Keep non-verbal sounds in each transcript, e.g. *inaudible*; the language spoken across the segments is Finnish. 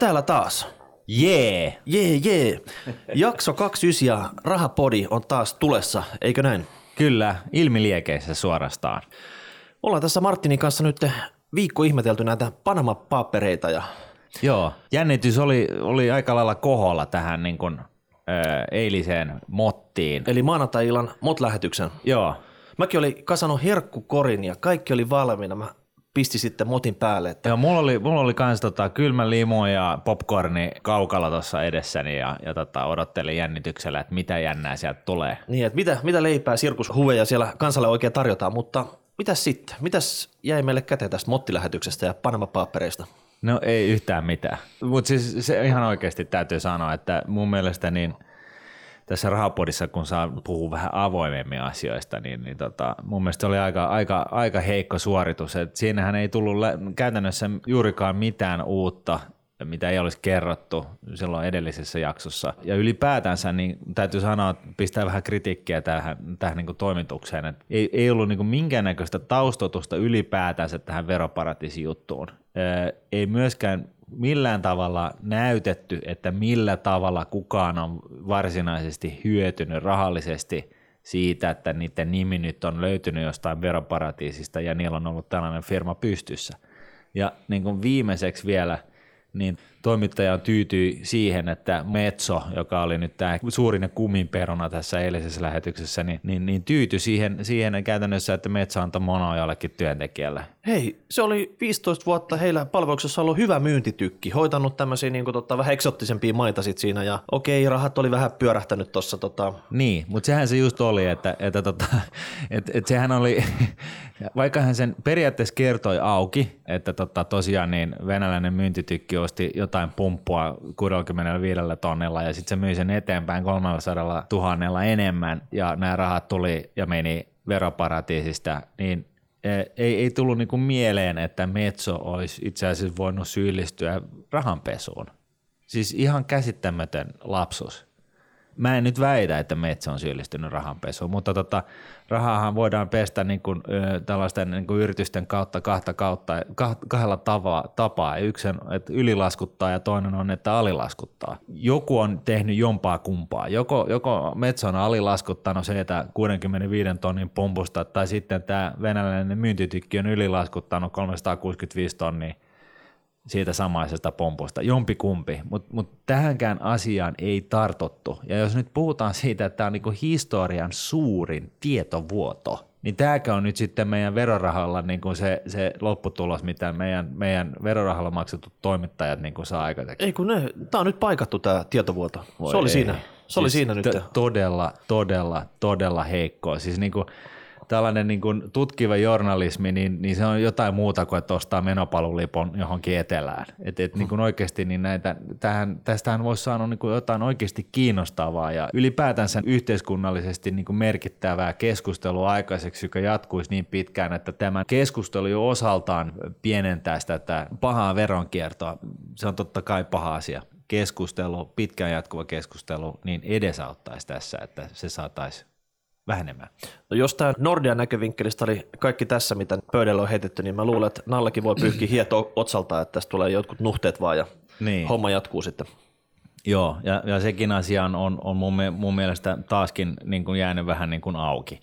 Täällä taas. Jee! Jee, jee. Jakso 29 ja Rahapodi on taas tulessa, eikö näin? Kyllä, ilmiliekeissä suorastaan. Ollaan tässä Martinin kanssa nyt viikko ihmetelty näitä Panama-papereita ja Joo, jännitys oli, oli aika lailla koholla tähän niin kuin, ö, eiliseen mottiin. eli maanantai-illan MOT-lähetyksen. Joo, Mäkin oli kasannut herkkukorin ja kaikki oli valmiina. Mä pistin sitten motin päälle, että Joo, mulla oli, mulla oli kans tota, kylmä limo ja popcorni kaukalla tuossa edessäni ja, ja tota, odottelin jännityksellä, että mitä jännää sieltä tulee. niin, että mitä, mitä leipää, sirkushuveja siellä kansalle oikein tarjotaan, mutta mitäs sitten? Mitäs jäi meille käteen tästä mottilähetyksestä ja Panama-papereista? No ei yhtään mitään. Mutta siis se ihan oikeasti täytyy sanoa, että mun mielestä niin tässä rahapodissa, kun saa puhua vähän avoimemmin asioista, niin, niin tota, mun mielestä se oli aika, aika, aika heikko suoritus. Et siinähän ei tullut käytännössä juurikaan mitään uutta, mitä ei olisi kerrottu silloin edellisessä jaksossa. Ja ylipäätänsä niin täytyy sanoa, että pistää vähän kritiikkiä tähän, tähän niin toimitukseen. Et ei, ei ollut niin minkäännäköistä taustotusta ylipäätänsä tähän veroparatiisijuttuun. Ei myöskään millään tavalla näytetty, että millä tavalla kukaan on varsinaisesti hyötynyt rahallisesti siitä, että niiden nimi nyt on löytynyt jostain veroparatiisista ja niillä on ollut tällainen firma pystyssä. Ja niin kuin viimeiseksi vielä, niin toimittaja tyytyi siihen, että Metso, joka oli nyt tämä suurin kuminperuna tässä eilisessä lähetyksessä, niin, niin, niin tyytyi siihen, siihen käytännössä, että Metso antoi monoa jollekin työntekijälle. Hei, se oli 15 vuotta heillä palveluksessa ollut hyvä myyntitykki, hoitanut tämmöisiä niin tota, vähän eksottisempia maita sit siinä ja okei, rahat oli vähän pyörähtänyt tuossa tota, Niin, mutta sehän se just oli, että, että tota, *laughs* et, et sehän oli, *laughs* vaikka hän sen periaatteessa kertoi auki, että tota, tosiaan niin venäläinen myyntitykki osti jotain pumppua 65 tonnilla ja sitten se myi sen eteenpäin 300 tuhannella enemmän ja nämä rahat tuli ja meni veroparatiisista, niin eh, ei, ei tullut niinku mieleen, että Metso olisi itse asiassa voinut syyllistyä rahanpesuun. Siis ihan käsittämätön lapsus. Mä en nyt väitä, että Metsä on syyllistynyt rahanpesuun, mutta tota, rahahan voidaan pestä niin kuin, tällaisten niin kuin yritysten kautta kahta kautta, kah- kahdella tavaa, tapaa. Yksi on, että ylilaskuttaa ja toinen on, että alilaskuttaa. Joku on tehnyt jompaa kumpaa. Joko, joko Metsä on alilaskuttanut se, että 65 tonnin pumpusta, tai sitten tämä venäläinen myyntitykki on ylilaskuttanut 365 tonnia siitä samaisesta pompusta, jompi kumpi, mutta mut tähänkään asiaan ei tartuttu. Ja jos nyt puhutaan siitä, että tämä on niinku historian suurin tietovuoto, niin tämäkö on nyt sitten meidän verorahalla niinku se, se lopputulos, mitä meidän, meidän verorahalla maksetut toimittajat niinku saa aikaiseksi? ei kun ne, tää on nyt paikattu tää tietovuoto. se oli ei. siinä, se oli Siis siinä nyt. t- Todella, todella, todella heikkoa. Siis niin kuin tällainen niin kuin tutkiva journalismi, niin, niin se on jotain muuta kuin, että ostaa menopalulipon johonkin etelään. Et, et niin kuin oikeasti niin näitä, tähän, tästähän voisi saada niin kuin jotain oikeasti kiinnostavaa ja ylipäätänsä yhteiskunnallisesti niin kuin merkittävää keskustelua aikaiseksi, joka jatkuisi niin pitkään, että tämä keskustelu jo osaltaan pienentäisi tätä pahaa veronkiertoa. Se on totta kai paha asia keskustelu, pitkään jatkuva keskustelu, niin edesauttaisi tässä, että se saataisiin vähenemään. No jos tämä Nordean näkövinkkelistä oli kaikki tässä, mitä pöydällä on heitetty, niin mä luulen, että Nallekin voi pyyhkiä *clears throat* hieto otsalta, että tästä tulee jotkut nuhteet vaan ja Niin. homma jatkuu sitten. Joo, ja, ja sekin asia on, on, on mun, mun mielestä taaskin niin kuin jäänyt vähän niin kuin auki.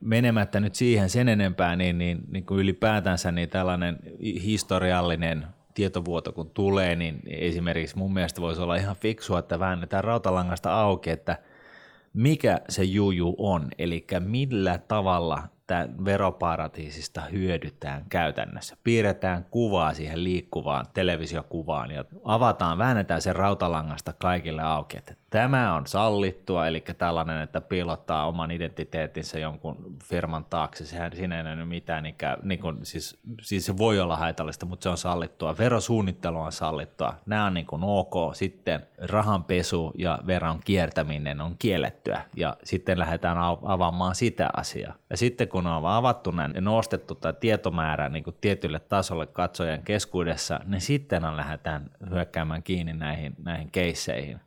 Menemättä nyt siihen sen enempää, niin, niin, niin kuin ylipäätänsä niin tällainen historiallinen tietovuoto kun tulee, niin esimerkiksi mun mielestä voisi olla ihan fiksua, että väännetään rautalangasta auki, että mikä se juju on, eli millä tavalla tämä veroparatiisista hyödytään käytännössä. Piirretään kuvaa siihen liikkuvaan televisiokuvaan ja avataan, väännetään sen rautalangasta kaikille auki, että tämä on sallittua, eli tällainen, että piilottaa oman identiteettinsä jonkun firman taakse, sehän siinä ei näy mitään, käy, niin kuin, siis, siis se voi olla haitallista, mutta se on sallittua. Verosuunnittelu on sallittua, nämä on niin kuin ok, sitten rahanpesu ja veron kiertäminen on kiellettyä, ja sitten lähdetään av- avaamaan sitä asiaa. Ja sitten kun on avattu näin ja nostettu tämä tietomäärä niin kuin tietylle tasolle katsojan keskuudessa, niin sitten on lähdetään hyökkäämään kiinni näihin, näihin keisseihin.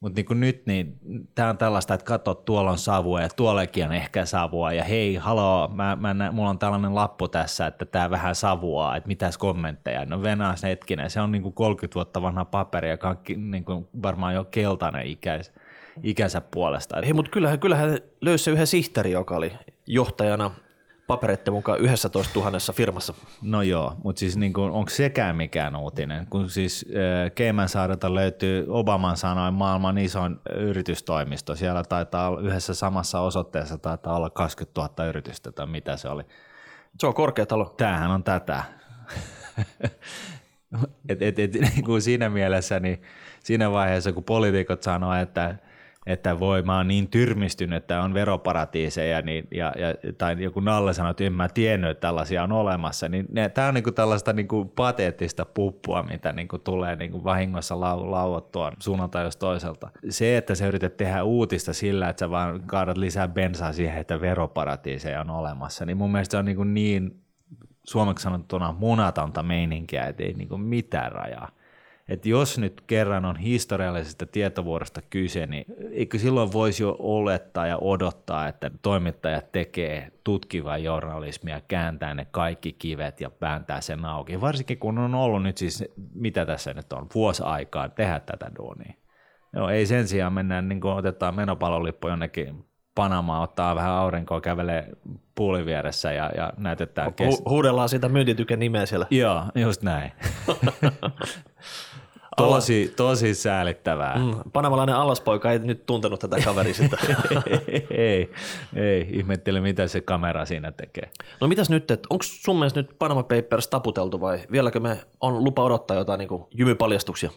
Mutta niin nyt niin, tämä on tällaista, että katso, tuolla on savua ja tuollekin on ehkä savua ja hei, haloo, mä, mä mulla on tällainen lappu tässä, että tämä vähän savuaa, että mitäs kommentteja. No venaas hetkinen, se on niin kuin 30 vuotta vanha paperi, joka on niin kuin varmaan jo keltainen ikäis, ikänsä puolesta. Hei, mutta kyllähän, kyllähän löysi se yhden sihteeri, joka oli johtajana papereiden mukaan 11 000 firmassa. No joo, mutta siis niin kuin, onko sekään mikään uutinen? Kun siis äh, Keimansaarelta löytyy Obaman sanoin maailman isoin yritystoimisto. Siellä taitaa olla yhdessä samassa osoitteessa taitaa olla 20 000 yritystä tai mitä se oli. Se on korkea talo. Tämähän on tätä. *laughs* et, et, et, niin kuin siinä mielessä, niin siinä vaiheessa kun poliitikot sanoo, että että voi, mä oon niin tyrmistynyt, että on veroparatiiseja, niin, ja, ja, tai joku Nalle sanoi, että en mä tiennyt, että tällaisia on olemassa, niin tämä on niinku tällaista niinku pateettista puppua, mitä niinku tulee niinku vahingossa lau, lauottua suunnalta jos toiselta. Se, että sä yrität tehdä uutista sillä, että sä vaan kaadat lisää bensaa siihen, että veroparatiiseja on olemassa, niin mun mielestä se on niinku niin suomeksi sanottuna munatonta meininkiä, että ei niinku mitään rajaa että jos nyt kerran on historiallisesta tietovuorosta kyse, niin eikö silloin voisi jo olettaa ja odottaa, että toimittajat tekee tutkivaa journalismia, kääntää ne kaikki kivet ja vääntää sen auki. Varsinkin kun on ollut nyt siis, mitä tässä nyt on, vuosi aikaa tehdä tätä duunia. Joo, ei sen sijaan mennä, niin kuin otetaan menopalolippu jonnekin Panamaa, ottaa vähän aurinkoa, kävelee puulin vieressä ja, ja näytetään. Hu- huudellaan sitä myyntityken nimeä siellä. Joo, just näin. *laughs* Tosi, tosi säälittävää. Mm, panamalainen allaspoika ei nyt tuntenut tätä kaveria sitä. *laughs* ei, ei, ihmettele mitä se kamera siinä tekee. No mitäs nyt, onko sun mielestä nyt Panama Papers taputeltu vai vieläkö me on lupa odottaa jotain niin jymypaljastuksia?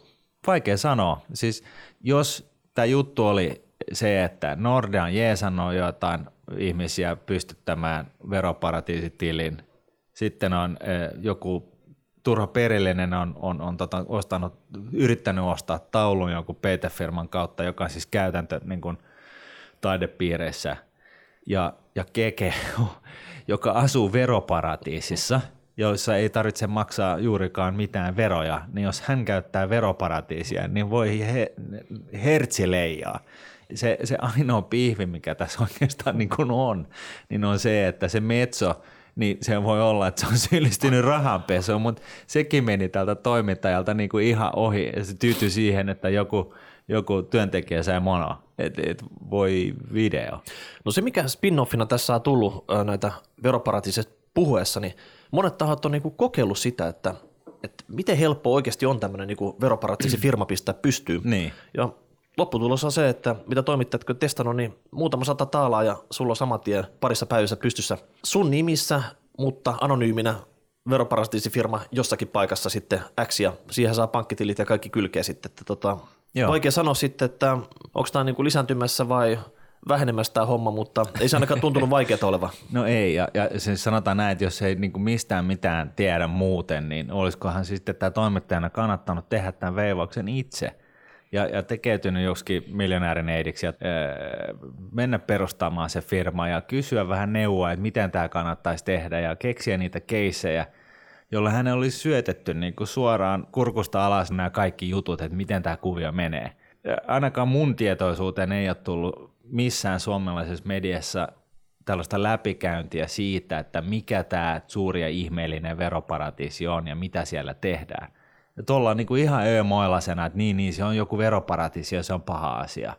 Vaikea sanoa. Siis jos tämä juttu oli se, että Nordea on jeesannut jotain ihmisiä pystyttämään veroparatiisitilin, sitten on eh, joku Turha Perillinen on, on, on tota, ostanut, yrittänyt ostaa taulun jonkun PT-firman kautta, joka on siis käytäntö niin kuin taidepiireissä. Ja, ja Keke, *laughs* joka asuu veroparatiisissa, joissa ei tarvitse maksaa juurikaan mitään veroja, niin jos hän käyttää veroparatiisia, niin voi he, hertsileijaa. Se, se ainoa pihvi, mikä tässä oikeastaan niin kuin on, niin on se, että se metso – niin se voi olla, että se on syyllistynyt rahanpesuun, mutta sekin meni tältä toimittajalta niin kuin ihan ohi ja se tyytyi siihen, että joku, joku työntekijä sai mono, että et voi video. No se mikä spin-offina tässä on tullut näitä veroparatiiseista puhuessa, niin monet tahot on niin kuin kokeillut sitä, että, että miten helppo oikeasti on tämmöinen niin firma pistää pystyyn. Niin. Ja lopputulos on se, että mitä toimittajat kun testannut, niin muutama sata taalaa ja sulla on saman tien parissa päivässä pystyssä sun nimissä, mutta anonyyminä firma jossakin paikassa sitten X ja siihen saa pankkitilit ja kaikki kylkeä sitten. Että tota, vaikea sanoa sitten, että onko tämä niinku lisääntymässä vai vähenemässä tämä homma, mutta ei se ainakaan tuntunut *laughs* vaikeaa oleva. No ei, ja, ja se sanotaan näin, että jos ei niinku mistään mitään tiedä muuten, niin olisikohan sitten tämä toimittajana kannattanut tehdä tämän veivauksen itse – ja, ja tekeytynyt joskin miljonäärineidiksi ja öö, mennä perustamaan se firma ja kysyä vähän neuvoa, että miten tämä kannattaisi tehdä ja keksiä niitä keissejä, jolla hän olisi syötetty niin kuin suoraan kurkusta alas nämä kaikki jutut, että miten tämä kuvio menee. Ja ainakaan mun tietoisuuteen ei ole tullut missään suomalaisessa mediassa tällaista läpikäyntiä siitä, että mikä tämä suuri ja ihmeellinen veroparatiisi on ja mitä siellä tehdään että ollaan niin kuin ihan öömoilasena, että niin, niin, se on joku veroparatiisi ja se on paha asia.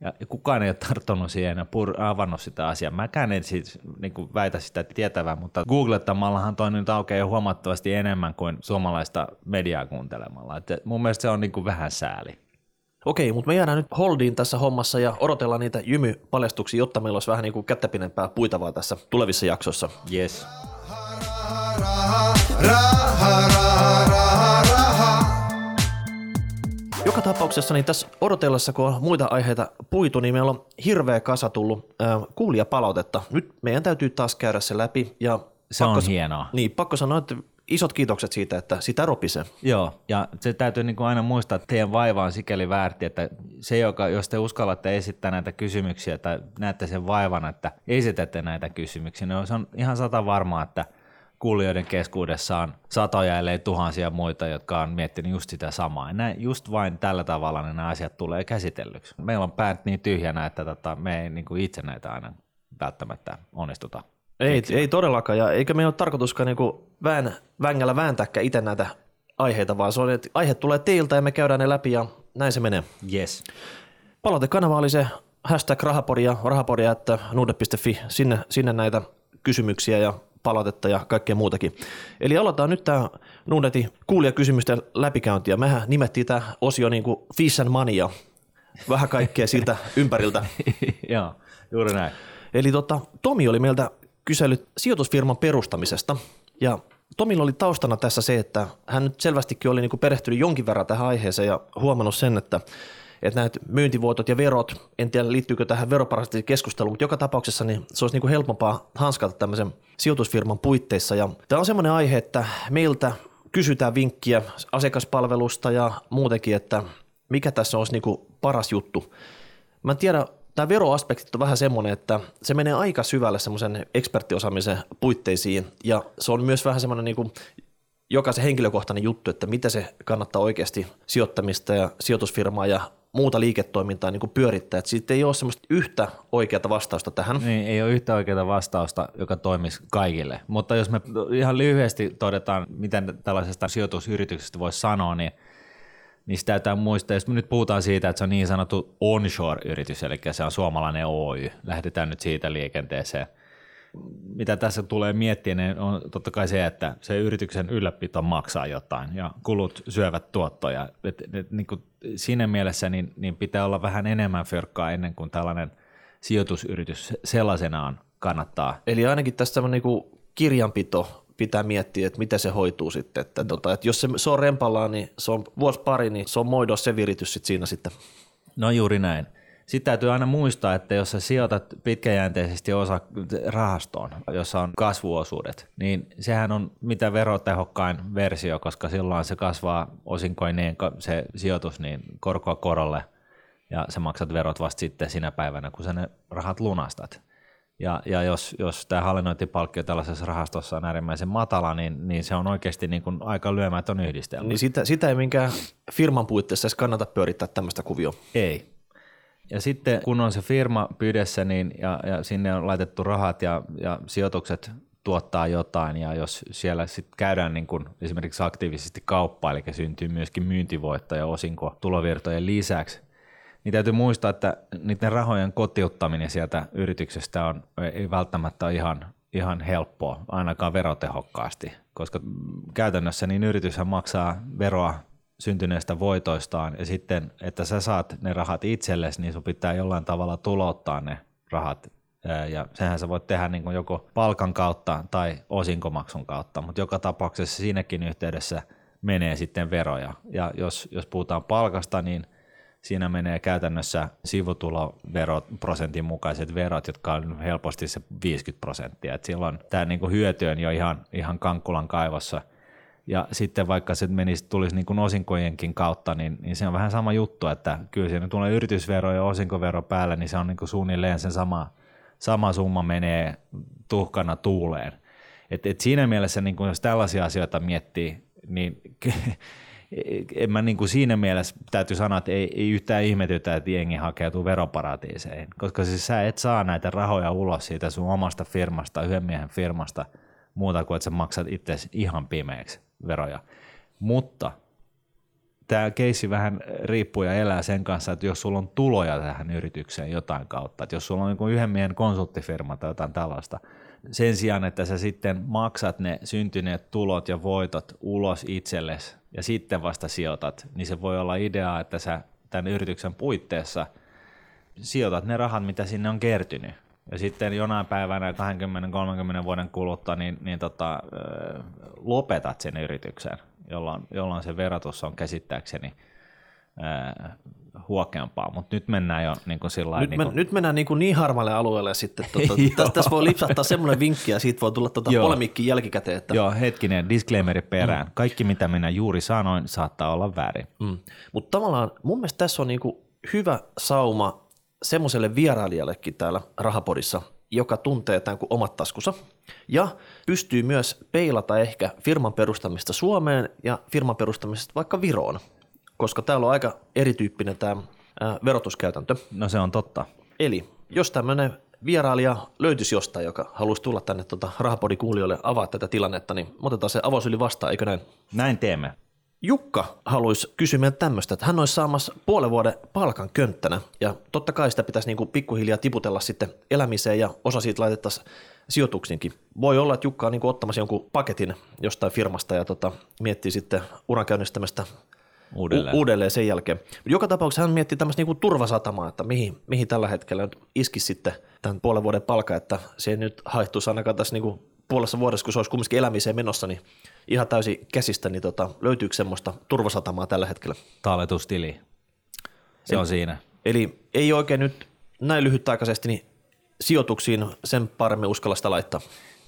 Ja kukaan ei ole tarttunut siihen ja pur- avannut sitä asiaa. Mäkään en siis niin kuin väitä sitä tietävää, mutta googlettamallahan toi nyt aukeaa huomattavasti enemmän kuin suomalaista mediaa kuuntelemalla. Et mun mielestä se on niin kuin vähän sääli. Okei, mutta me jäädään nyt holdiin tässä hommassa ja odotellaan niitä jymypaljastuksia, jotta meillä olisi vähän niin kuin puitavaa tässä tulevissa jaksoissa. Yes. Raha, raha, raha, raha, Joka tapauksessa niin tässä odotellessa, kun on muita aiheita puitu, niin meillä on hirveä kasa tullut äh, kuulijapalautetta. Nyt meidän täytyy taas käydä se läpi. Ja se pakko, on hienoa. Niin, pakko sanoa, että isot kiitokset siitä, että sitä ropisee. Joo, ja se täytyy niin kuin aina muistaa, että teidän vaiva on sikäli väärti, että se, joka, jos te uskallatte esittää näitä kysymyksiä tai näette sen vaivan, että esitätte näitä kysymyksiä, niin se on ihan sata varmaa, että – kuulijoiden keskuudessa on satoja ellei tuhansia muita, jotka on miettinyt just sitä samaa. Ja näin, just vain tällä tavalla nämä asiat tulee käsitellyksi. Meillä on päät niin tyhjänä, että tota, me ei niin kuin itse näitä aina välttämättä onnistuta. Ei, ei todellakaan, ja eikä meillä ole tarkoituskaan niinku vään, vängällä vääntääkään itse näitä aiheita, vaan se on, että aihe tulee teiltä ja me käydään ne läpi ja näin se menee. Yes. Palautekanava oli se hashtag rahapodia, rahapodia, että nuude.fi, sinne, sinne näitä kysymyksiä ja palautetta ja kaikkea muutakin. Eli aloitetaan nyt tämä Nuudetin kuulijakysymysten läpikäynti, ja mehän nimettiin tämä osio niin kuin Fish and Money ja vähän kaikkea siltä ympäriltä. *laughs* Joo, juuri näin. Eli tota, Tomi oli meiltä kysellyt sijoitusfirman perustamisesta, ja Tomilla oli taustana tässä se, että hän nyt selvästikin oli niin kuin perehtynyt jonkin verran tähän aiheeseen ja huomannut sen, että että näitä myyntivuotot ja verot, en tiedä liittyykö tähän keskusteluun, mutta joka tapauksessa niin se olisi niin kuin helpompaa hanskata tämmöisen sijoitusfirman puitteissa. Ja tämä on semmoinen aihe, että meiltä kysytään vinkkiä asiakaspalvelusta ja muutenkin, että mikä tässä olisi niin kuin paras juttu. Mä en tiedä, tämä veroaspekti on vähän semmoinen, että se menee aika syvälle semmoisen eksperttiosaamisen puitteisiin ja se on myös vähän semmoinen niin kuin jokaisen henkilökohtainen juttu, että mitä se kannattaa oikeasti sijoittamista ja sijoitusfirmaa ja muuta liiketoimintaa niin kuin pyörittää. Että siitä ei ole semmoista yhtä oikeata vastausta tähän. Niin, ei ole yhtä oikeaa vastausta, joka toimisi kaikille. Mutta jos me ihan lyhyesti todetaan, miten tällaisesta sijoitusyrityksestä voisi sanoa, niin niin sitä täytyy muistaa, jos me nyt puhutaan siitä, että se on niin sanottu onshore-yritys, eli se on suomalainen Oy, lähdetään nyt siitä liikenteeseen – mitä tässä tulee miettiä, niin on totta kai se, että se yrityksen ylläpito maksaa jotain ja kulut syövät tuottoja. Et, et, niin kuin siinä mielessä niin, niin pitää olla vähän enemmän fyrkkaa ennen kuin tällainen sijoitusyritys sellaisenaan kannattaa. Eli ainakin tässä niin kuin kirjanpito pitää miettiä, että miten se hoituu sitten. Että, tota, että jos se, se on rempallaan, niin se on vuosi pari, niin se on moidos se viritys sit siinä sitten. No juuri näin. Sitten täytyy aina muistaa, että jos sä sijoitat pitkäjänteisesti osa rahastoon, jossa on kasvuosuudet, niin sehän on mitä verotehokkain versio, koska silloin se kasvaa osinkoineen se sijoitus niin korkoa korolle ja sä maksat verot vasta sitten sinä päivänä, kun sä ne rahat lunastat. Ja, ja jos, jos tämä hallinnointipalkkio tällaisessa rahastossa on äärimmäisen matala, niin, niin se on oikeasti niin kuin aika lyömätön yhdistelmä. Niin sitä, sitä ei minkään firman puitteissa edes kannata pyörittää tämmöistä kuvioa. Ei, ja sitten kun on se firma pyydessä niin, ja, ja sinne on laitettu rahat ja, ja sijoitukset tuottaa jotain ja jos siellä sitten käydään niin kun esimerkiksi aktiivisesti kauppaa, eli syntyy myöskin myyntivoitto ja osinko tulovirtojen lisäksi, niin täytyy muistaa, että niiden rahojen kotiuttaminen sieltä yrityksestä on, ei välttämättä ole ihan, ihan helppoa, ainakaan verotehokkaasti, koska käytännössä niin yrityshän maksaa veroa syntyneistä voitoistaan ja sitten, että sä saat ne rahat itsellesi, niin sun pitää jollain tavalla tulottaa ne rahat ja sehän sä voit tehdä niin joko palkan kautta tai osinkomaksun kautta, mutta joka tapauksessa siinäkin yhteydessä menee sitten veroja. Ja jos, jos puhutaan palkasta, niin siinä menee käytännössä sivutuloveroprosentin mukaiset verot, jotka on helposti se 50 prosenttia. Silloin tämä niin hyöty on jo ihan, ihan kankkulan kaivossa – ja sitten vaikka se menisi, tulisi niin kuin osinkojenkin kautta, niin, niin se on vähän sama juttu, että kyllä siinä tulee yritysvero ja osinkovero päälle, niin se on niin kuin suunnilleen sen sama, sama summa menee tuhkana tuuleen. Et, et siinä mielessä, niin kuin jos tällaisia asioita miettii, niin *laughs* en mä niin kuin siinä mielessä täytyy sanoa, että ei, ei yhtään ihmetytä, että jengi hakeutuu veroparatiiseihin, koska siis sä et saa näitä rahoja ulos siitä sun omasta firmasta, yhden miehen firmasta, muuta kuin että sä maksat itse ihan pimeäksi veroja. Mutta tämä keissi vähän riippuu ja elää sen kanssa, että jos sulla on tuloja tähän yritykseen jotain kautta, että jos sulla on niin yhden miehen konsulttifirma tai jotain tällaista, sen sijaan, että sä sitten maksat ne syntyneet tulot ja voitot ulos itsellesi ja sitten vasta sijoitat, niin se voi olla idea, että sä tämän yrityksen puitteissa sijoitat ne rahat, mitä sinne on kertynyt ja sitten jonain päivänä 20-30 vuoden kuluttua niin, niin tota, lopetat sen yrityksen, jolloin, jolloin se verotus on käsittääkseni ää, huokeampaa, mutta nyt mennään jo niin kuin sillä nyt, niin kuin... nyt mennään niin, kuin niin harmalle alueelle sitten. Tuota, tässä, tässä voi lipsahtaa semmoinen vinkki ja siitä voi tulla tuota polemikki jälkikäteen. Että... Joo, hetkinen, disclaimeri perään. Mm. Kaikki mitä minä juuri sanoin saattaa olla väärin. Mm. Mutta tavallaan mun mielestä tässä on niin kuin hyvä sauma semmoiselle vierailijallekin täällä Rahapodissa, joka tuntee tämän kuin omat taskunsa ja pystyy myös peilata ehkä firman perustamista Suomeen ja firman perustamista vaikka Viroon, koska täällä on aika erityyppinen tämä verotuskäytäntö. No se on totta. Eli jos tämmöinen vierailija löytyisi jostain, joka haluaisi tulla tänne tuota rahapodin kuulijoille avaa tätä tilannetta, niin otetaan se avausyli vastaan, eikö näin? Näin teemme. Jukka haluaisi kysyä meiltä tämmöistä, että hän olisi saamassa puolen vuoden palkan könttänä ja totta kai sitä pitäisi niinku pikkuhiljaa tiputella sitten elämiseen ja osa siitä laitettaisiin sijoituksiinkin. Voi olla, että Jukka on niinku ottamassa jonkun paketin jostain firmasta ja tota, miettii sitten uran käynnistämistä Uudelleen. U- uudelleen sen jälkeen. Joka tapauksessa hän miettii tämmöistä niinku turvasatamaa, että mihin, mihin tällä hetkellä nyt iskisi sitten tämän puolen vuoden palka, että se ei nyt haihtuisi ainakaan tässä niinku puolessa vuodessa, kun se olisi kumminkin elämiseen menossa, niin ihan täysin käsistä, niin tota, löytyykö semmoista turvasatamaa tällä hetkellä? Talletustili. Se on siinä. Eli ei oikein nyt näin lyhytaikaisesti niin sijoituksiin sen paremmin uskalla sitä laittaa.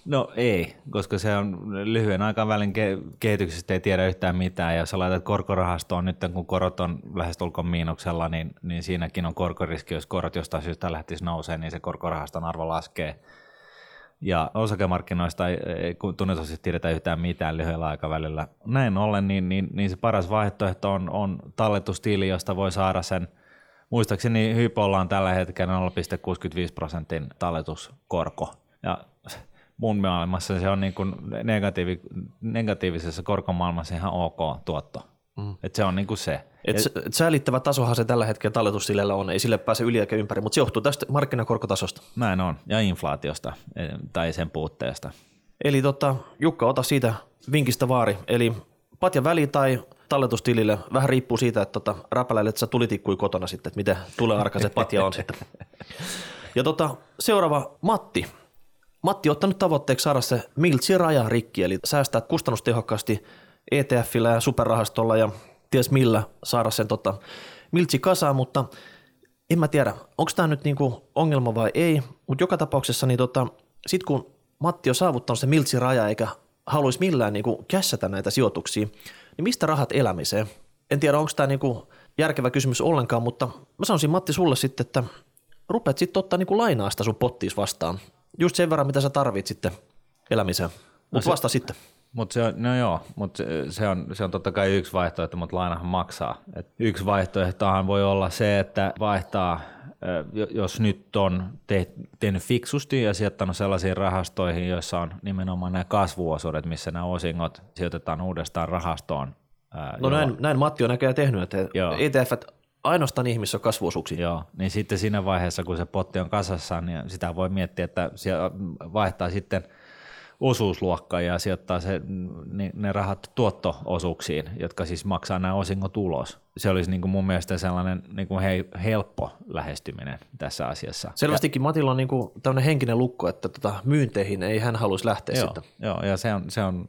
No ei, koska se on lyhyen aikavälin ke- kehityksestä ei tiedä yhtään mitään. Ja jos laitat korkorahastoon nyt, kun korot on lähestulkoon miinuksella, niin, niin siinäkin on korkoriski. Jos korot jostain syystä lähtisi nousee, niin se korkorahaston arvo laskee. Ja osakemarkkinoista ei, ei tunnetusti tiedetä yhtään mitään lyhyellä aikavälillä. Näin ollen, niin, niin, niin se paras vaihtoehto on, on talletustili, josta voi saada sen, muistaakseni Hypolla on tällä hetkellä 0,65 prosentin talletuskorko. Ja mun maailmassa se on niin kuin negatiivi, negatiivisessa korkomaailmassa ihan ok tuotto. Mm. Et se on niin kuin se. Et, et säälittävä tasohan se tällä hetkellä talletustilillä on, ei sille pääse yli eikä ympäri, mutta se johtuu tästä markkinakorkotasosta. Näin on, ja inflaatiosta eh, tai sen puutteesta. Eli tota, Jukka, ota siitä vinkistä vaari, eli patja väli tai talletustilille, vähän riippuu siitä, että tota, räpäläilet sä tulitikkui kotona sitten, että miten tulee arka se patja on sitten. *laughs* Ja tota, seuraava Matti. Matti on ottanut tavoitteeksi saada se miltsi raja rikki, eli säästää kustannustehokkaasti ETFillä ja superrahastolla ja ties millä saada sen tota, miltsi kasaan, mutta en mä tiedä, onko tämä nyt niinku ongelma vai ei, mutta joka tapauksessa niin tota, sit kun Matti on saavuttanut se miltsi raja eikä haluaisi millään niinku kässätä näitä sijoituksia, niin mistä rahat elämiseen? En tiedä, onko tämä niinku järkevä kysymys ollenkaan, mutta mä sanoisin Matti sulle sitten, että rupeat sitten ottaa niinku lainaa sitä sun pottiis vastaan. Just sen verran, mitä sä tarvit sitten elämiseen. Mutta vasta sitten. Mut se on, no joo, mutta se, se, on, se on totta kai yksi vaihtoehto, mutta lainahan maksaa. Et yksi vaihtoehtohan voi olla se, että vaihtaa, jos nyt on te, tehnyt fiksusti ja sijoittanut sellaisiin rahastoihin, joissa on nimenomaan nämä kasvuosuudet, missä nämä osingot sijoitetaan uudestaan rahastoon. No näin, näin Matti on näköjään tehnyt, että Joo. ETF ainoastaan ihmissä on kasvuosuuksia. Joo, niin sitten siinä vaiheessa, kun se potti on kasassa, niin sitä voi miettiä, että vaihtaa sitten osuusluokkaa ja sijoittaa se, ne, rahat tuotto-osuuksiin, jotka siis maksaa nämä osingot ulos. Se olisi niin kuin mun mielestä sellainen niin kuin hei, helppo lähestyminen tässä asiassa. Selvästikin Matilla on niinku tämmöinen henkinen lukko, että tota myynteihin ei hän haluaisi lähteä Joo, sitten. joo, ja se on, se on,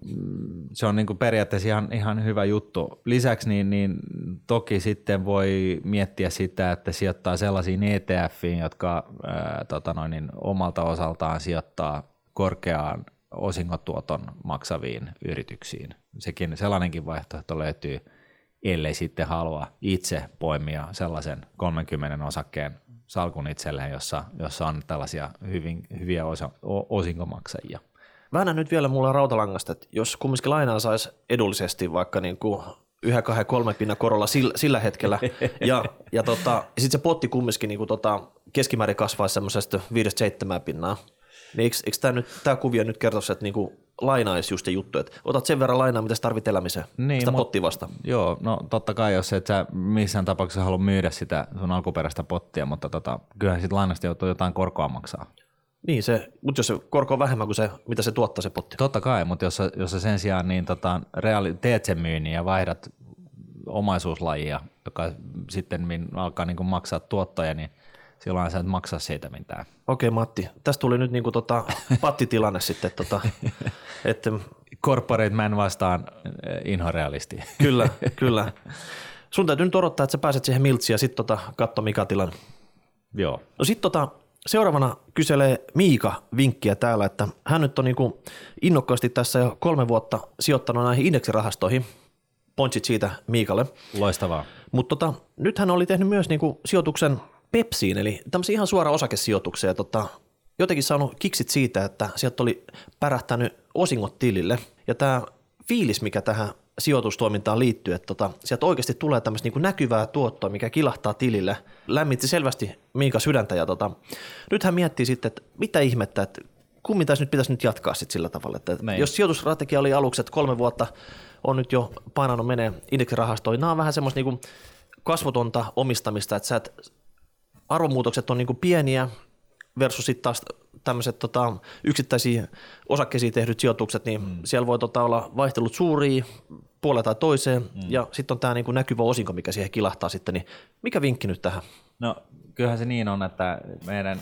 se on niin kuin periaatteessa ihan, ihan hyvä juttu. Lisäksi niin, niin toki sitten voi miettiä sitä, että sijoittaa sellaisiin ETFiin, jotka ää, tota noin, niin omalta osaltaan sijoittaa korkeaan osingotuoton maksaviin yrityksiin. Sekin, sellainenkin vaihtoehto löytyy, ellei sitten halua itse poimia sellaisen 30 osakkeen salkun itselleen, jossa, jossa on tällaisia hyvin, hyviä osa, o, osinkomaksajia. Väännä nyt vielä mulla rautalangasta, että jos kumminkin lainaa saisi edullisesti vaikka niin kuin yhä, kahden, kolme pinnan korolla sillä, sillä hetkellä, *laughs* ja, ja tota, sitten se potti kumminkin niin kuin tota, keskimäärin kasvaisi semmoisesta viidestä seitsemään pinnaa, niin eikö, eikö tämä, nyt, tämä kuvio nyt kertoisi, että niin kuin lainaisi just se juttu, että otat sen verran lainaa, mitä sä tarvit elämiseen, Niin, sitä mut- pottia vasta. Joo, no totta kai, jos et sä missään tapauksessa halua myydä sitä sun alkuperäistä pottia, mutta tota, kyllähän sit lainasta joutuu jotain korkoa maksaa. Niin se, mutta jos se korko on vähemmän kuin se, mitä se tuottaa se potti. Totta kai, mutta jos sä, jos sä sen sijaan niin tota, reaali, teet sen myynnin ja vaihdat omaisuuslajia, joka sitten min, alkaa niin maksaa tuottoja, niin silloin sä et maksa siitä mitään. Okei Matti, tästä tuli nyt niinku tota pattitilanne *laughs* sitten, tota, että Corporate man vastaan eh, inhorealisti. *laughs* kyllä, kyllä. Sun täytyy nyt odottaa, että sä pääset siihen miltsiin ja sitten tota, katso mikä tilanne. Joo. No sitten tota, seuraavana kyselee Miika vinkkiä täällä, että hän nyt on niinku innokkaasti tässä jo kolme vuotta sijoittanut näihin indeksirahastoihin. Pointsit siitä Miikalle. Loistavaa. Mutta tota, nyt hän oli tehnyt myös niinku sijoituksen Pepsiin, eli tämmöisen ihan suora osakesijoituksen. Ja tota, jotenkin saanut kiksit siitä, että sieltä oli pärähtänyt osingot tilille. Ja tämä fiilis, mikä tähän sijoitustoimintaan liittyy, että tota, sieltä oikeasti tulee tämmöistä niin näkyvää tuottoa, mikä kilahtaa tilille, lämmitti selvästi Miika sydäntä ja tota, nyt hän miettii sitten, että mitä ihmettä, että kummin tässä nyt pitäisi nyt jatkaa sitten sillä tavalla, että Nein. jos sijoitusstrategia oli aluksi, että kolme vuotta on nyt jo painanut menee indeksirahastoihin, nämä on vähän semmoista niin kasvotonta omistamista, että sä et, arvomuutokset on niin pieniä versus sitten taas tämmöiset tota, yksittäisiä osakkeisiin tehdyt sijoitukset, niin mm. siellä voi tota, olla vaihtelut suuria puolella tai toiseen, mm. ja sitten on tämä niin näkyvä osinko, mikä siihen kilahtaa sitten, niin mikä vinkki nyt tähän? No kyllähän se niin on, että meidän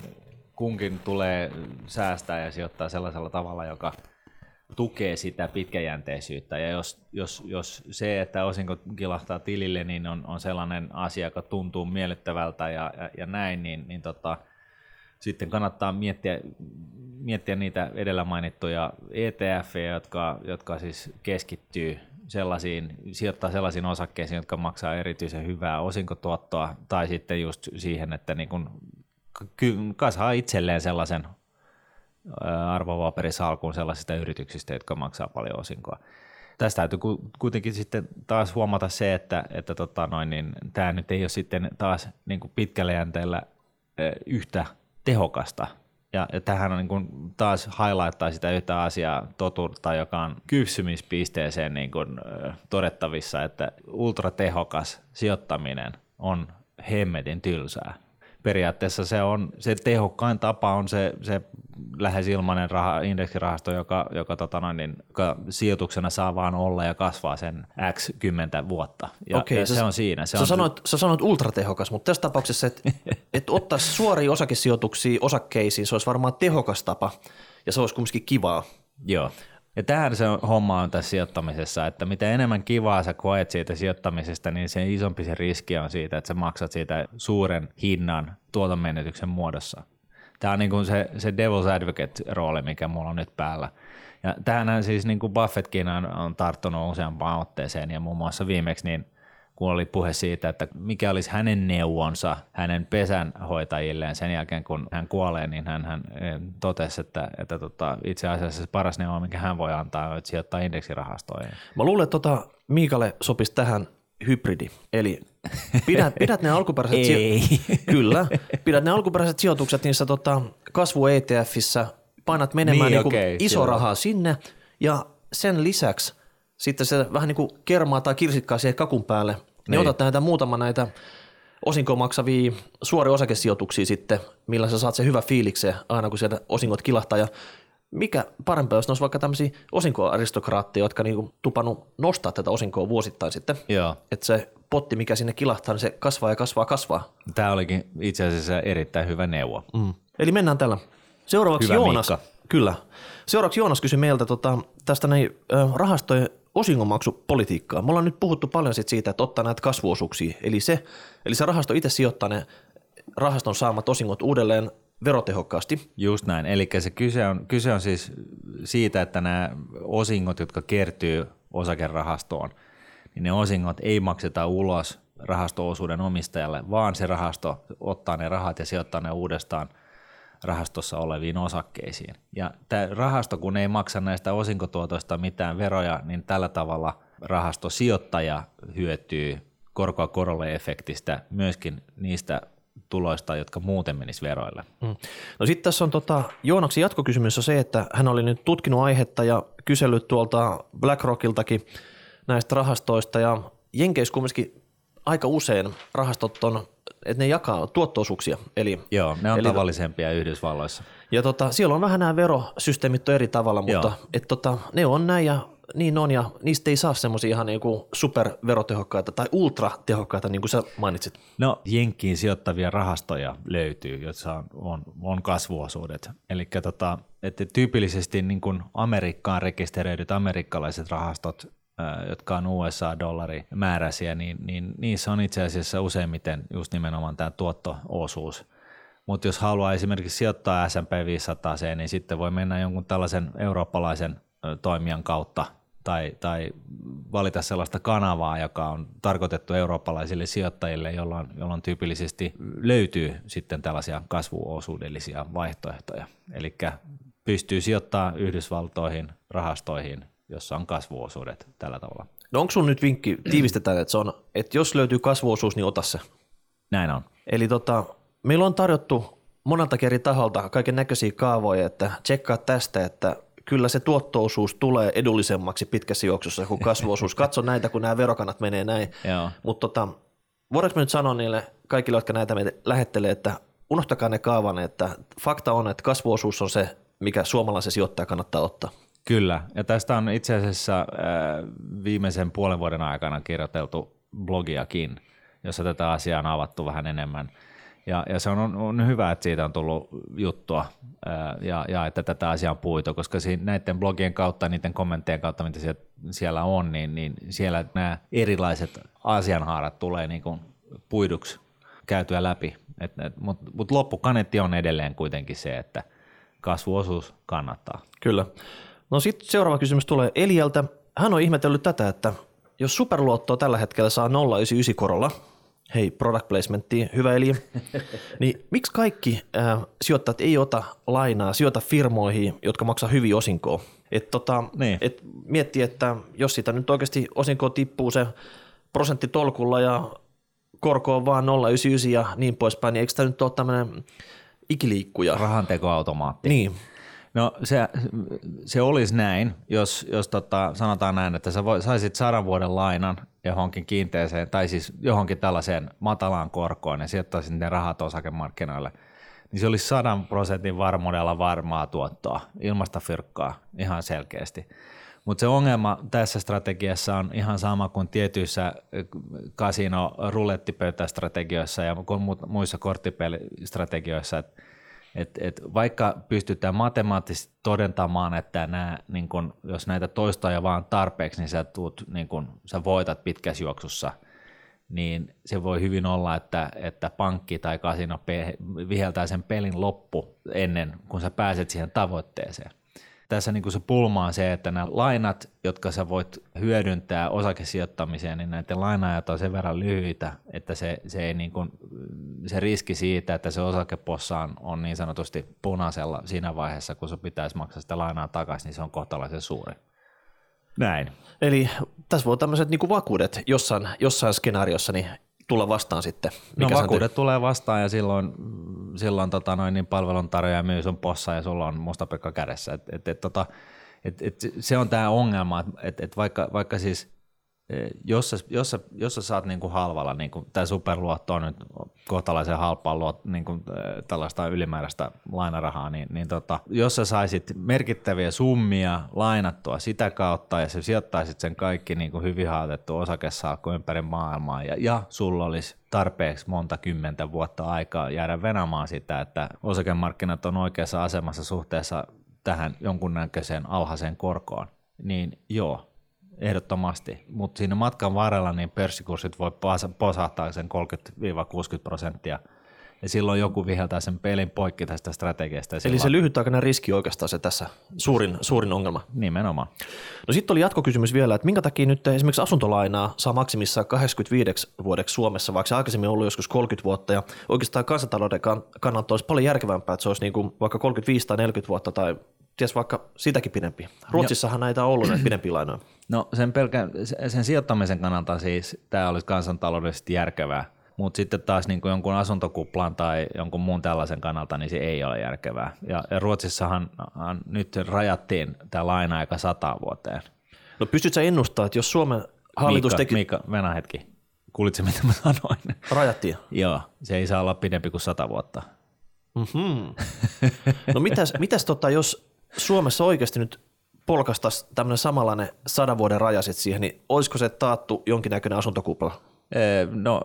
kunkin tulee säästää ja sijoittaa sellaisella tavalla, joka tukee sitä pitkäjänteisyyttä. Ja jos, jos, jos se, että osinko kilahtaa tilille, niin on, on sellainen asia, joka tuntuu miellyttävältä ja, ja, ja näin, niin, niin tota, sitten kannattaa miettiä, miettiä niitä edellä mainittuja ETF, jotka, jotka siis keskittyy sellaisiin, sijoittaa sellaisiin osakkeisiin, jotka maksaa erityisen hyvää osinkotuottoa, tai sitten just siihen, että niin kun kasvaa itselleen sellaisen arvopaperisalkuun sellaisista yrityksistä, jotka maksaa paljon osinkoa. Tästä täytyy kuitenkin sitten taas huomata se, että, että tota noin, niin tämä nyt ei ole sitten taas niin kuin pitkällä jänteellä yhtä tehokasta. Ja, ja tähän on niin kuin taas highlighttaa sitä yhtä asiaa totuutta, joka on kypsymispisteeseen niin kuin, todettavissa, että ultratehokas sijoittaminen on hemmetin tylsää periaatteessa se, on, se tehokkain tapa on se, se lähes ilmainen raha, indeksirahasto, joka, joka, tota noin, niin, joka sijoituksena saa vaan olla ja kasvaa sen X kymmentä vuotta. Ja, Okei, ja sä, se on siinä. Se sä, on sanoit, sä sanoit ultratehokas, mutta tässä tapauksessa, että *laughs* et ottaa suoria osakesijoituksia osakkeisiin, se olisi varmaan tehokas tapa ja se olisi kumminkin kivaa. Joo. Ja tähän se homma on tässä sijoittamisessa, että mitä enemmän kivaa sä koet siitä sijoittamisesta, niin se isompi se riski on siitä, että sä maksat siitä suuren hinnan tuoton menetyksen muodossa. Tämä on niin kuin se, se devil's advocate-rooli, mikä mulla on nyt päällä. Ja tähän siis niin kuin Buffettkin on, on tarttunut useampaan otteeseen ja muun muassa viimeksi niin – kun oli puhe siitä, että mikä olisi hänen neuvonsa hänen pesänhoitajilleen sen jälkeen, kun hän kuolee, niin hän, hän eh, totesi, että, että tota, itse asiassa se paras neuvo, mikä hän voi antaa, on, sijoittaa indeksirahastoihin. Mä luulen, että tota Miikalle sopisi tähän hybridi, eli pidät, *laughs* pidät ne alkuperäiset Ei. Sijo- *laughs* Kyllä, pidät ne alkuperäiset sijoitukset niissä tota, kasvu ETFissä, painat menemään niin, niin okay, iso rahaa sinne. Ja sen lisäksi sitten se vähän niin kuin kermaa tai kirsikkaa siihen kakun päälle – niin, niin. otat näitä muutama näitä osinko maksavia suoria osakesijoituksia sitten, millä sä saat se hyvä fiilikse aina kun sieltä osingot kilahtaa. Ja mikä parempi, jos ne olisi vaikka tämmöisiä osinkoaristokraatteja, jotka niinku tupannut nostaa tätä osinkoa vuosittain sitten. Joo. Että se potti, mikä sinne kilahtaa, niin se kasvaa ja kasvaa kasvaa. Tämä olikin itse asiassa erittäin hyvä neuvo. Mm. Eli mennään tällä. Seuraavaksi hyvä Joonas. Mikka. Kyllä. Seuraavaksi Joonas kysyi meiltä tota, tästä näin, rahastojen osingonmaksupolitiikkaa. Me ollaan nyt puhuttu paljon sit siitä, että ottaa näitä kasvuosuuksia, eli se, eli se rahasto itse sijoittaa ne rahaston saamat osingot uudelleen verotehokkaasti. Just näin, eli se kyse on, kyse on siis siitä, että nämä osingot, jotka kertyy osakerahastoon, niin ne osingot ei makseta ulos rahastoosuuden omistajalle, vaan se rahasto ottaa ne rahat ja sijoittaa ne uudestaan – rahastossa oleviin osakkeisiin. Ja tämä rahasto, kun ei maksa näistä osinkotuotoista mitään veroja, niin tällä tavalla rahastosijoittaja hyötyy korkoa korolle efektistä myöskin niistä tuloista, jotka muuten menis veroille. Mm. No sitten tässä on tota, Joonaksen jatkokysymys on se, että hän oli nyt tutkinut aihetta ja kysellyt tuolta BlackRockiltakin näistä rahastoista ja Jenkeissä kumminkin aika usein rahastot on että ne jakaa tuottoosuuksia. Eli, Joo, ne on eli, tavallisempia Yhdysvalloissa. Ja tota, siellä on vähän nämä verosysteemit eri tavalla, mutta et tota, ne on näin ja niin on, ja niistä ei saa semmoisia ihan niinku superverotehokkaita tai ultratehokkaita, niin kuin sä mainitsit. No, Jenkkiin sijoittavia rahastoja löytyy, joissa on, on, on kasvuosuudet. Eli tota, että tyypillisesti niin kuin Amerikkaan rekisteröidyt amerikkalaiset rahastot jotka on USA-dollarimääräisiä, niin, niin niissä on itse asiassa useimmiten just nimenomaan tämä tuotto-osuus. Mutta jos haluaa esimerkiksi sijoittaa S&P 500, niin sitten voi mennä jonkun tällaisen eurooppalaisen toimijan kautta tai, tai valita sellaista kanavaa, joka on tarkoitettu eurooppalaisille sijoittajille, jolloin, jolloin tyypillisesti löytyy sitten tällaisia kasvuosuudellisia vaihtoehtoja. Eli pystyy sijoittamaan Yhdysvaltoihin, rahastoihin, jossa on kasvuosuudet tällä tavalla. No onko sun nyt vinkki, tiivistetään, että, se on, että jos löytyy kasvuosuus, niin ota se. Näin on. Eli tota, meillä on tarjottu monelta eri taholta kaiken näköisiä kaavoja, että tsekkaa tästä, että kyllä se tuottoosuus tulee edullisemmaksi pitkässä juoksussa kuin kasvuosuus. *laughs* Katso näitä, kun nämä verokannat menee näin. Mutta tota, voidaanko me nyt sanoa niille kaikille, jotka näitä meille lähettelee, että unohtakaa ne kaavan, että fakta on, että kasvuosuus on se, mikä suomalaisen sijoittaja kannattaa ottaa. Kyllä, ja tästä on itse asiassa viimeisen puolen vuoden aikana kirjoiteltu blogiakin, jossa tätä asiaa on avattu vähän enemmän – ja, ja se on, on hyvä, että siitä on tullut juttua ja, ja että tätä asiaa on puitu, koska siinä, näiden blogien kautta, niiden kommenttien kautta, mitä siellä, siellä on, niin, niin siellä nämä erilaiset asianhaarat tulee niin kuin puiduksi käytyä läpi. Mutta mut loppukanetti on edelleen kuitenkin se, että kasvuosuus kannattaa. Kyllä. No sitten seuraava kysymys tulee Elieltä. Hän on ihmetellyt tätä, että jos superluottoa tällä hetkellä saa 0,99 korolla – hei product placementti, hyvä eli, *laughs* niin miksi kaikki äh, sijoittajat ei ota lainaa, sijoita firmoihin, jotka maksaa hyvin osinkoa? Et tota, niin. et miettii, että jos sitä nyt oikeasti osinko tippuu se prosentti tolkulla ja korko on vaan 0,99 ja niin poispäin, niin eikö tämä nyt ole tämmöinen ikiliikkuja? Rahantekoautomaatti. Niin. No se, se olisi näin, jos, jos tota, sanotaan näin, että sä saisit sadan vuoden lainan johonkin kiinteeseen tai siis johonkin tällaiseen matalaan korkoon ja sijoittaisit ne rahat osakemarkkinoille, niin se olisi sadan prosentin varmuudella varmaa tuottoa, ilmasta fyrkkaa ihan selkeästi. Mutta se ongelma tässä strategiassa on ihan sama kuin tietyissä kasino rulettipöytästrategioissa ja muissa korttipelistrategioissa, että et, et vaikka pystytään matemaattisesti todentamaan, että nämä, niin kun, jos näitä toistoja vaan tarpeeksi, niin sä, tuut, niin kun, sä voitat pitkässä juoksussa, niin se voi hyvin olla, että, että pankki tai kasino viheltää sen pelin loppu ennen kuin sä pääset siihen tavoitteeseen tässä niin kuin se pulma on se, että nämä lainat, jotka sä voit hyödyntää osakesijoittamiseen, niin näiden lainaajat on sen verran lyhyitä, että se, se, ei niin kuin, se riski siitä, että se osakepossa on, on niin sanotusti punaisella siinä vaiheessa, kun se pitäisi maksaa sitä lainaa takaisin, niin se on kohtalaisen suuri. Näin. Eli tässä voi tämmöiset niin vakuudet jossain, jossain skenaariossa niin tulla vastaan sitten? Mikä no vakuudet tulee vastaan ja silloin, silloin tota noin, niin palveluntarjoaja myy sun possa ja sulla on mustapekka kädessä. Et, et, et, tota, et, et, se on tämä ongelma, että et, et vaikka, vaikka siis jos sä, jos sä, jos sä saat niinku halvalla, niinku, tämä superluotto on nyt kohtalaisen halpaa luot, niinku, tällaista ylimääräistä lainarahaa, niin, niin tota, jos sä saisit merkittäviä summia lainattua sitä kautta ja sä sijoittaisit sen kaikki niinku hyvin haatettu osakesaakko ympäri maailmaa ja, ja sulla olisi tarpeeksi monta kymmentä vuotta aikaa jäädä venamaan sitä, että osakemarkkinat on oikeassa asemassa suhteessa tähän jonkunnäköiseen alhaiseen korkoon, niin joo, ehdottomasti, mutta siinä matkan varrella niin pörssikurssit voi posahtaa sen 30-60 prosenttia ja silloin joku viheltää sen pelin poikki tästä strategiasta. Eli se lyhytaikainen riski oikeastaan se tässä suurin, suurin ongelma. Nimenomaan. No sitten oli jatkokysymys vielä, että minkä takia nyt esimerkiksi asuntolainaa saa maksimissaan 85 vuodeksi Suomessa, vaikka se aikaisemmin ollut joskus 30 vuotta ja oikeastaan kansantalouden kannalta olisi paljon järkevämpää, että se olisi niin kuin vaikka 35 tai 40 vuotta tai ties vaikka sitäkin pidempi. Ruotsissahan no. näitä on ollut näitä pidempiä lainoja. No sen, pelkä, sen sijoittamisen kannalta siis tämä olisi kansantaloudellisesti järkevää, mutta sitten taas niin kuin jonkun asuntokuplan tai jonkun muun tällaisen kannalta, niin se ei ole järkevää. Ja, ja Ruotsissahan nyt rajattiin tämä laina-aika sata vuoteen. No pystytkö ennustamaan, että jos Suomen hallitus Miikka, teki... Miikka, venä hetki. Kuulitko, mitä mä sanoin? Rajattiin? Joo, se ei saa olla pidempi kuin sata vuotta. Mm-hmm. No mitäs, mitäs tota, jos Suomessa oikeasti nyt polkastaisi tämmöinen samanlainen sadan vuoden raja siihen, niin olisiko se taattu jonkinnäköinen asuntokupla? No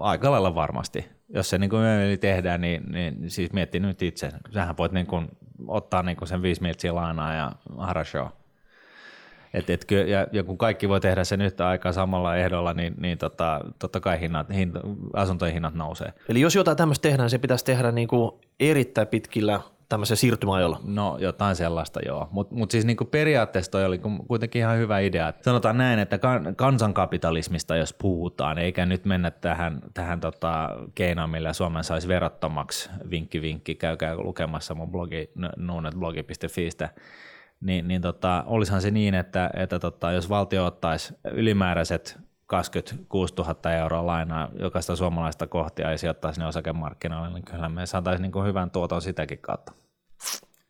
aika lailla varmasti. Jos se niin kuin me tehdään, niin, niin siis miettii nyt itse. Sähän voit niin kuin ottaa niin kuin sen viisi miltsiä lainaa ja harashoa. Et, et, ja, ja, kun kaikki voi tehdä sen yhtä aikaa samalla ehdolla, niin, niin tota, totta kai hinnat, hinta, asuntojen hinnat nousee. Eli jos jotain tämmöistä tehdään, se pitäisi tehdä niin kuin erittäin pitkillä tämmöisen siirtymäajalla. No jotain sellaista joo, mutta mut siis niinku periaatteessa toi oli kuitenkin ihan hyvä idea. Sanotaan näin, että kansankapitalismista jos puhutaan, eikä nyt mennä tähän, tähän tota keinoon, millä Suomen saisi verottomaksi, vinkki vinkki, käykää lukemassa mun blogi nuunetblogi.fiistä, niin, niin tota, olisihan se niin, että, että tota, jos valtio ottaisi ylimääräiset 26 000 euroa lainaa jokaista suomalaista kohtia ja sijoittaa sinne osakemarkkinoille, niin kyllä me saataisiin niin kuin hyvän tuoton sitäkin kautta.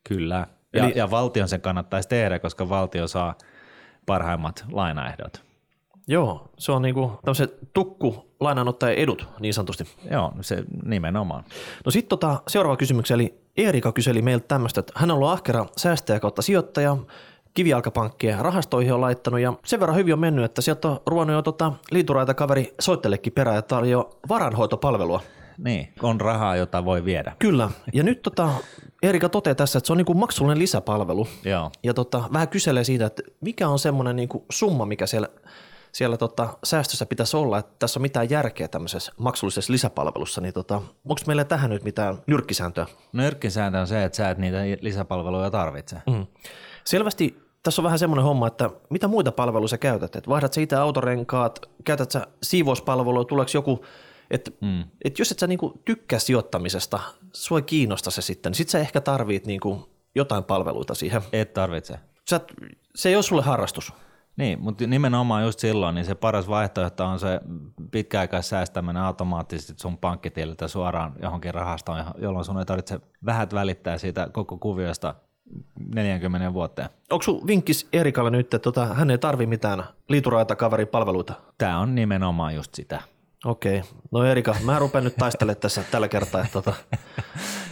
Kyllä. Ja, Eli, ja valtion sen kannattaisi tehdä, koska valtio saa parhaimmat lainaehdot. Joo, se on niinku tämmöiset tukku lainanottajien edut niin sanotusti. Joo, se nimenomaan. No sitten tota, seuraava kysymys, eli Eerika kyseli meiltä tämmöistä, että hän on ollut ahkera säästäjä kautta sijoittaja, kivijalkapankkeja rahastoihin on laittanut ja sen verran hyvin on mennyt, että sieltä on ruvennut jo tota, liituraita kaveri soittelekin perään, että oli jo varanhoitopalvelua. Niin, on rahaa, jota voi viedä. Kyllä, ja nyt tota, Erika toteaa tässä, että se on niin kuin maksullinen lisäpalvelu. Joo. Ja tota, vähän kyselee siitä, että mikä on semmoinen niin summa, mikä siellä, siellä tota, säästössä pitäisi olla, että tässä on mitään järkeä tämmöisessä maksullisessa lisäpalvelussa, niin tota, onko meillä tähän nyt mitään nyrkkisääntöä? Nyrkkisääntö on se, että sä et niitä lisäpalveluja tarvitse. Mm. Selvästi tässä on vähän semmoinen homma, että mitä muita palveluja sä käytät? Et vaihdat sä itse autorenkaat, käytät sä siivouspalvelua, tuleeko joku, että mm. et jos et sä niinku tykkää sijoittamisesta, sua ei kiinnosta se sitten, niin sit sä ehkä tarvit niinku jotain palveluita siihen. Et tarvitse. Sä, se ei ole sulle harrastus. Niin, mutta nimenomaan just silloin, niin se paras vaihtoehto on se pitkäaikaissäästäminen automaattisesti sun pankkitililtä suoraan johonkin rahastoon, jolloin sun ei tarvitse vähät välittää siitä koko kuviosta 40 vuoteen. Onko sun vinkkis Erikalle nyt, että tota, hän ei tarvi mitään liituraita kaveripalveluita? Tämä on nimenomaan just sitä. Okei. No Erika, mä rupean nyt taistelemaan tässä tällä kertaa. Että tota,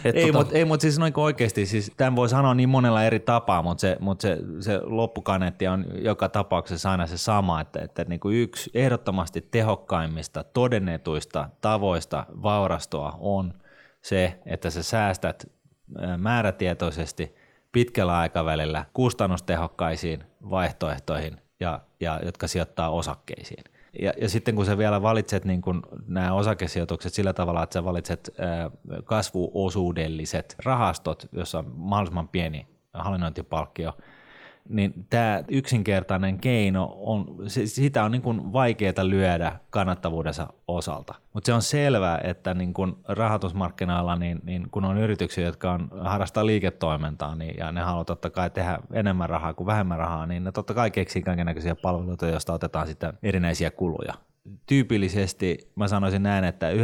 et ei, tota... mutta ei, mut siis noin oikeasti, siis tämän voi sanoa niin monella eri tapaa, mutta se, mut se, se loppukaneetti on joka tapauksessa aina se sama, että, että niin kuin yksi ehdottomasti tehokkaimmista todennetuista tavoista vaurastua on se, että sä säästät määrätietoisesti – pitkällä aikavälillä kustannustehokkaisiin vaihtoehtoihin, ja, ja, jotka sijoittaa osakkeisiin. Ja, ja sitten kun sä vielä valitset niin kun nämä osakesijoitukset sillä tavalla, että sä valitset kasvuosuudelliset rahastot, jossa on mahdollisimman pieni hallinnointipalkkio – niin tämä yksinkertainen keino, on, sitä on niin vaikeaa lyödä kannattavuudensa osalta. Mutta se on selvää, että niin kuin rahoitusmarkkinoilla, niin, niin kun on yrityksiä, jotka on, harrastaa liiketoimintaa niin, ja ne haluaa totta kai tehdä enemmän rahaa kuin vähemmän rahaa, niin ne totta kai keksii kaikenlaisia palveluita, joista otetaan sitten erinäisiä kuluja tyypillisesti mä sanoisin näin, että 99,5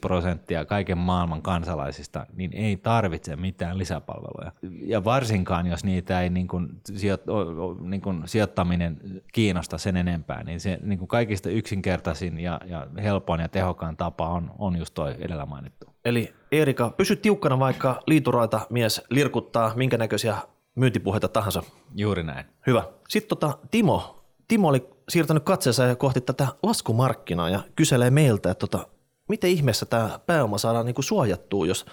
prosenttia kaiken maailman kansalaisista niin ei tarvitse mitään lisäpalveluja. Ja varsinkaan, jos niitä ei niin kuin, sijo- niin kuin sijoittaminen kiinnosta sen enempää, niin se niin kuin kaikista yksinkertaisin ja, ja helpoin ja tehokkaan tapa on, on just toi edellä mainittu. Eli Erika, pysy tiukkana vaikka liituraita mies lirkuttaa minkä näköisiä myyntipuheita tahansa. Juuri näin. Hyvä. Sitten tota, Timo, Timo oli siirtänyt katseensa kohti tätä laskumarkkinaa ja kyselee meiltä, että tota, miten ihmeessä tämä pääoma saadaan niin kuin suojattua, jos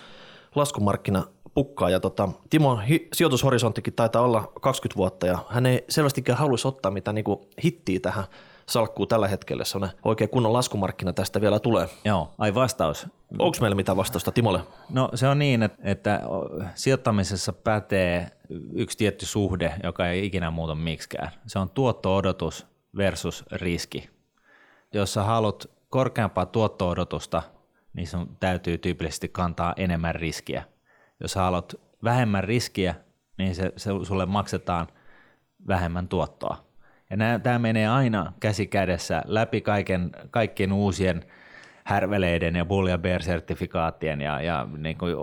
laskumarkkina pukkaa. Ja tota, Timon hi- sijoitushorisonttikin taitaa olla 20 vuotta ja hän ei selvästikään haluaisi ottaa mitään niin hittiä tähän salkkuun tällä hetkellä. Se on oikein kunnon laskumarkkina tästä vielä tulee. Joo, ai vastaus. Onko meillä mitään vastausta Timolle? No se on niin, että, että sijoittamisessa pätee yksi tietty suhde, joka ei ikinä muuta miksikään. Se on tuotto-odotus versus riski. Jos sä haluat korkeampaa tuotto-odotusta, niin sun täytyy tyypillisesti kantaa enemmän riskiä. Jos sä haluat vähemmän riskiä, niin se, se sulle maksetaan vähemmän tuottoa. Ja tämä menee aina käsi kädessä läpi kaiken, kaikkien uusien – härveleiden ja bull- ja bear-sertifikaattien ja, ja niin kuin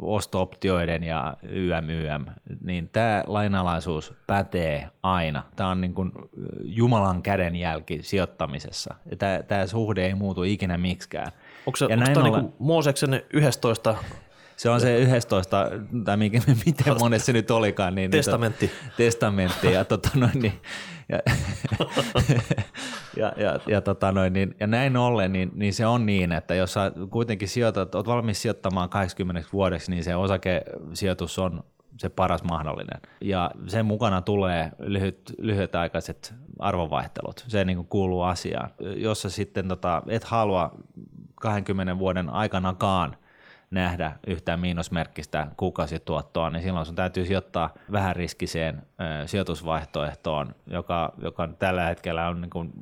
osto-optioiden ja YMYM, niin tämä lainalaisuus pätee aina. Tämä on niin kuin Jumalan kädenjälki sijoittamisessa. Tämä, tämä suhde ei muutu ikinä miksikään. Onko se, ja onko näin ollen, niin Mooseksen 11 se on se 11, tai mikä, miten monessa se nyt olikaan. Niin, testamentti. Niin, testamentti. Ja, tota noin, niin, ja, *laughs* ja, ja, ja, tota noin, niin, ja näin ollen, niin, niin se on niin, että jos sä kuitenkin sijoitat, oot valmis sijoittamaan 80 vuodeksi, niin se osakesijoitus on se paras mahdollinen. Ja sen mukana tulee lyhyt, lyhytaikaiset arvovaihtelut. Se niin kuin kuuluu asiaan. Jos sä sitten tota, et halua 20 vuoden aikanakaan nähdä yhtään miinusmerkkistä kuukausituottoa, niin silloin sun täytyy sijoittaa vähän riskiseen ö, sijoitusvaihtoehtoon, joka, joka tällä hetkellä on, niin kuin,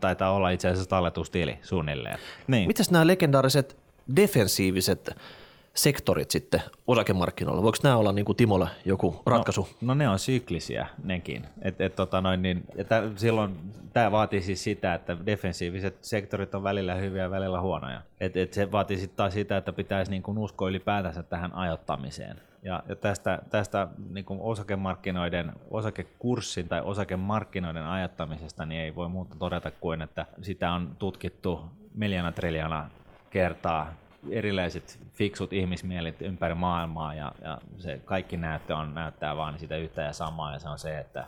taitaa olla itse asiassa talletustili suunnilleen. Niin. Mitäs nämä legendaariset defensiiviset sektorit sitten osakemarkkinoilla? Voiko nämä olla niin kuin Timolle joku no, ratkaisu? No, no ne on syklisiä nekin. Et, et, tota noin, niin, että silloin tämä vaatii siis sitä, että defensiiviset sektorit on välillä hyviä ja välillä huonoja. Et, et se vaatii sitten taas sitä, että pitäisi niin kuin uskoa ylipäätänsä tähän ajoittamiseen. Ja, ja tästä, tästä niin kuin osakemarkkinoiden, osakekurssin tai osakemarkkinoiden ajattamisesta niin ei voi muuta todeta kuin, että sitä on tutkittu miljoona triljana kertaa erilaiset fiksut ihmismielit ympäri maailmaa ja, ja se kaikki näyttö on, näyttää vaan sitä yhtä ja samaa ja se on se, että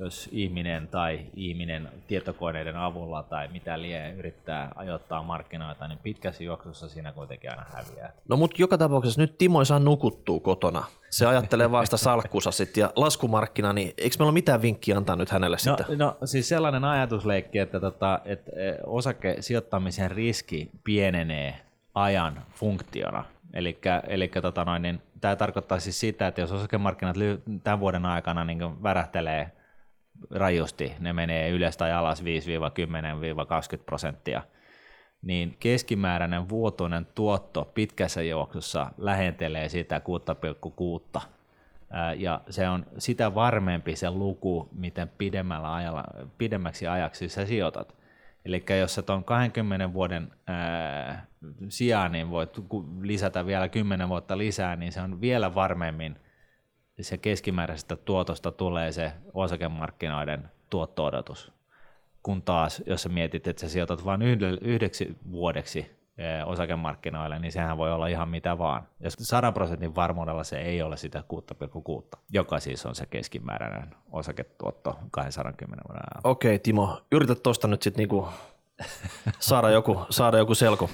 jos ihminen tai ihminen tietokoneiden avulla tai mitä lie yrittää ajoittaa markkinoita, niin pitkässä juoksussa siinä kuitenkin aina häviää. No mutta joka tapauksessa nyt Timo ei saa nukuttua kotona. Se ajattelee vasta salkkusa sitten ja laskumarkkina, niin eikö meillä ole mitään vinkkiä antaa nyt hänelle no, sitten? No siis sellainen ajatusleikki, että, tota, että e, osakesijoittamisen riski pienenee ajan funktiona. Eli tota niin tämä tarkoittaa siis sitä, että jos osakemarkkinat tämän vuoden aikana niin värähtelee rajusti, ne menee ylös tai alas 5-10-20 prosenttia, niin keskimääräinen vuotuinen tuotto pitkässä juoksussa lähentelee sitä 6,6 ja se on sitä varmempi se luku, miten pidemmällä ajalla, pidemmäksi ajaksi sä sijoitat. Eli jos sä tuon 20 vuoden ää, sijaan niin voit lisätä vielä 10 vuotta lisää, niin se on vielä varmemmin se keskimääräisestä tuotosta tulee se osakemarkkinoiden tuotto-odotus. Kun taas, jos sä mietit, että sä sijoitat vain yhdeksi vuodeksi osakemarkkinoille, niin sehän voi olla ihan mitä vaan. Jos 100 prosentin varmuudella se ei ole sitä 6,6, joka siis on se keskimääräinen osaketuotto 210 vuoden ajan. Okei Timo, yritä tuosta nyt sitten niinku *laughs* saada, joku, saada joku selko.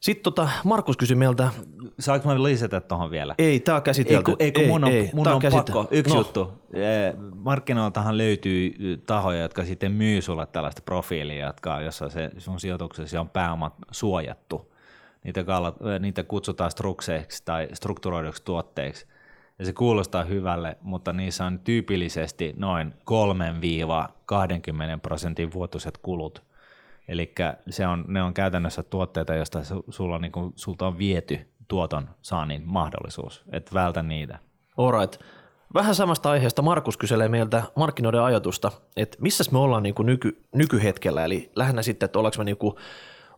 Sitten tota, Markus kysyi meiltä. Saanko mä lisätä tuohon vielä? Ei, tämä on käsitelty. Ei, ei, mun on, ei, mun on pakko. Yksi no. juttu. Markkinoiltahan löytyy tahoja, jotka sitten myy sulle tällaista profiilia, jotka, jossa se sun sijoituksesi on pääomat suojattu. Niitä, niitä kutsutaan strukseiksi tai strukturoiduksi tuotteiksi. Ja se kuulostaa hyvälle, mutta niissä on tyypillisesti noin 3-20 prosentin vuotuiset kulut – Eli on, ne on käytännössä tuotteita, joista sulla, niin kuin, sulta on viety tuoton saannin mahdollisuus, että vältä niitä. Alright. Vähän samasta aiheesta Markus kyselee meiltä markkinoiden ajatusta, että missä me ollaan niin kuin nyky, nykyhetkellä, eli lähinnä sitten, että ollaanko me niin kuin,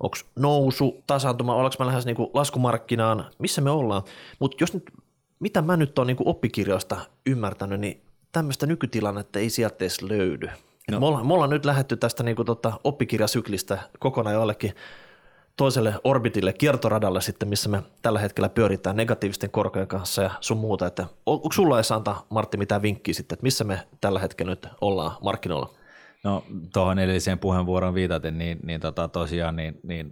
onko nousu, tasantuma, ollaanko me lähes niin kuin laskumarkkinaan, missä me ollaan. Mutta jos nyt, mitä mä nyt olen niin oppikirjoista ymmärtänyt, niin tämmöistä nykytilannetta ei sieltä edes löydy. No. Me, ollaan, me ollaan nyt lähetty tästä niin kuin tota oppikirjasyklistä kokonaan jollekin toiselle orbitille, kiertoradalle sitten, missä me tällä hetkellä pyöritään negatiivisten korkojen kanssa ja sun muuta. Että onko sulla edes antaa, Martti, mitään vinkkiä sitten, että missä me tällä hetkellä nyt ollaan markkinoilla? No tuohon edelliseen puheenvuoroon viitaten, niin, niin tota, tosiaan niin, niin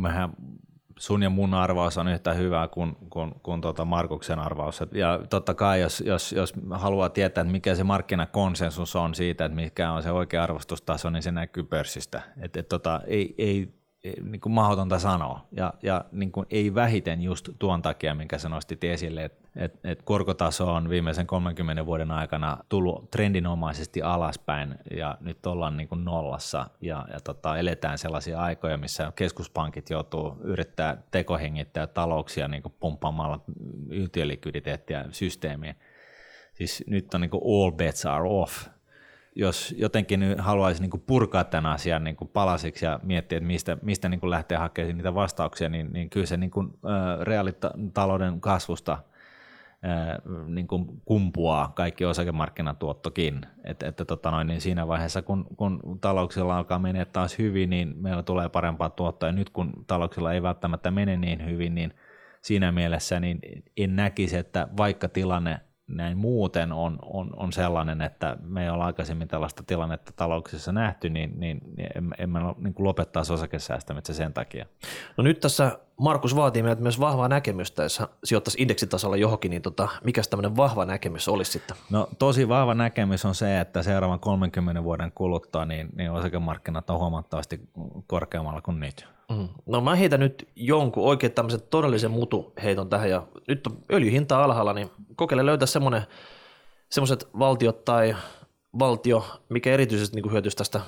mehän sun ja mun arvaus on yhtä hyvä kuin, kuin, kuin tuota Markuksen arvaus. Ja totta kai, jos, jos, jos haluaa tietää, että mikä se markkinakonsensus on siitä, että mikä on se oikea arvostustaso, niin se näkyy pörssistä. Et, et tota, ei, ei niin kuin mahdotonta sanoa. Ja, ja niin kuin ei vähiten just tuon takia, minkä sä nostit esille, että et, et korkotaso on viimeisen 30 vuoden aikana tullut trendinomaisesti alaspäin ja nyt ollaan niin kuin nollassa ja, ja tota, eletään sellaisia aikoja, missä keskuspankit joutuu yrittää tekohengittää talouksia niin kuin pumppaamalla yhtiölikviditeettiä systeemiin. Siis nyt on niin kuin all bets are off jos jotenkin haluaisi niin purkaa tämän asian niin palasiksi ja miettiä, että mistä, mistä niin lähtee hakemaan niitä vastauksia, niin, niin kyllä se niin kuin, äh, reaalitalouden kasvusta niin kuin kumpuaa kaikki osakemarkkinatuottokin. Et, että tota noin, niin siinä vaiheessa, kun, kun talouksilla alkaa mennä taas hyvin, niin meillä tulee parempaa tuottoa. Ja nyt kun talouksilla ei välttämättä mene niin hyvin, niin siinä mielessä niin en näkisi, että vaikka tilanne näin muuten on, on, on sellainen, että me ei ole aikaisemmin tällaista tilannetta talouksissa nähty, niin, niin, niin emme niin lopettaa osakesäästämistä sen takia. No nyt tässä Markus vaatii meiltä myös vahvaa näkemystä, jos sijoittaisi indeksitasolla johonkin, niin tota, mikä tämmöinen vahva näkemys olisi sitten? No tosi vahva näkemys on se, että seuraavan 30 vuoden kuluttua niin, niin osakemarkkinat on huomattavasti korkeammalla kuin nyt. Mm. No mä heitän nyt jonkun oikein tämmöisen todellisen mutuheiton tähän ja nyt on öljyhinta alhaalla, niin kokeile löytää semmoinen, semmoiset valtiot tai valtio, mikä erityisesti niin hyötyisi tästä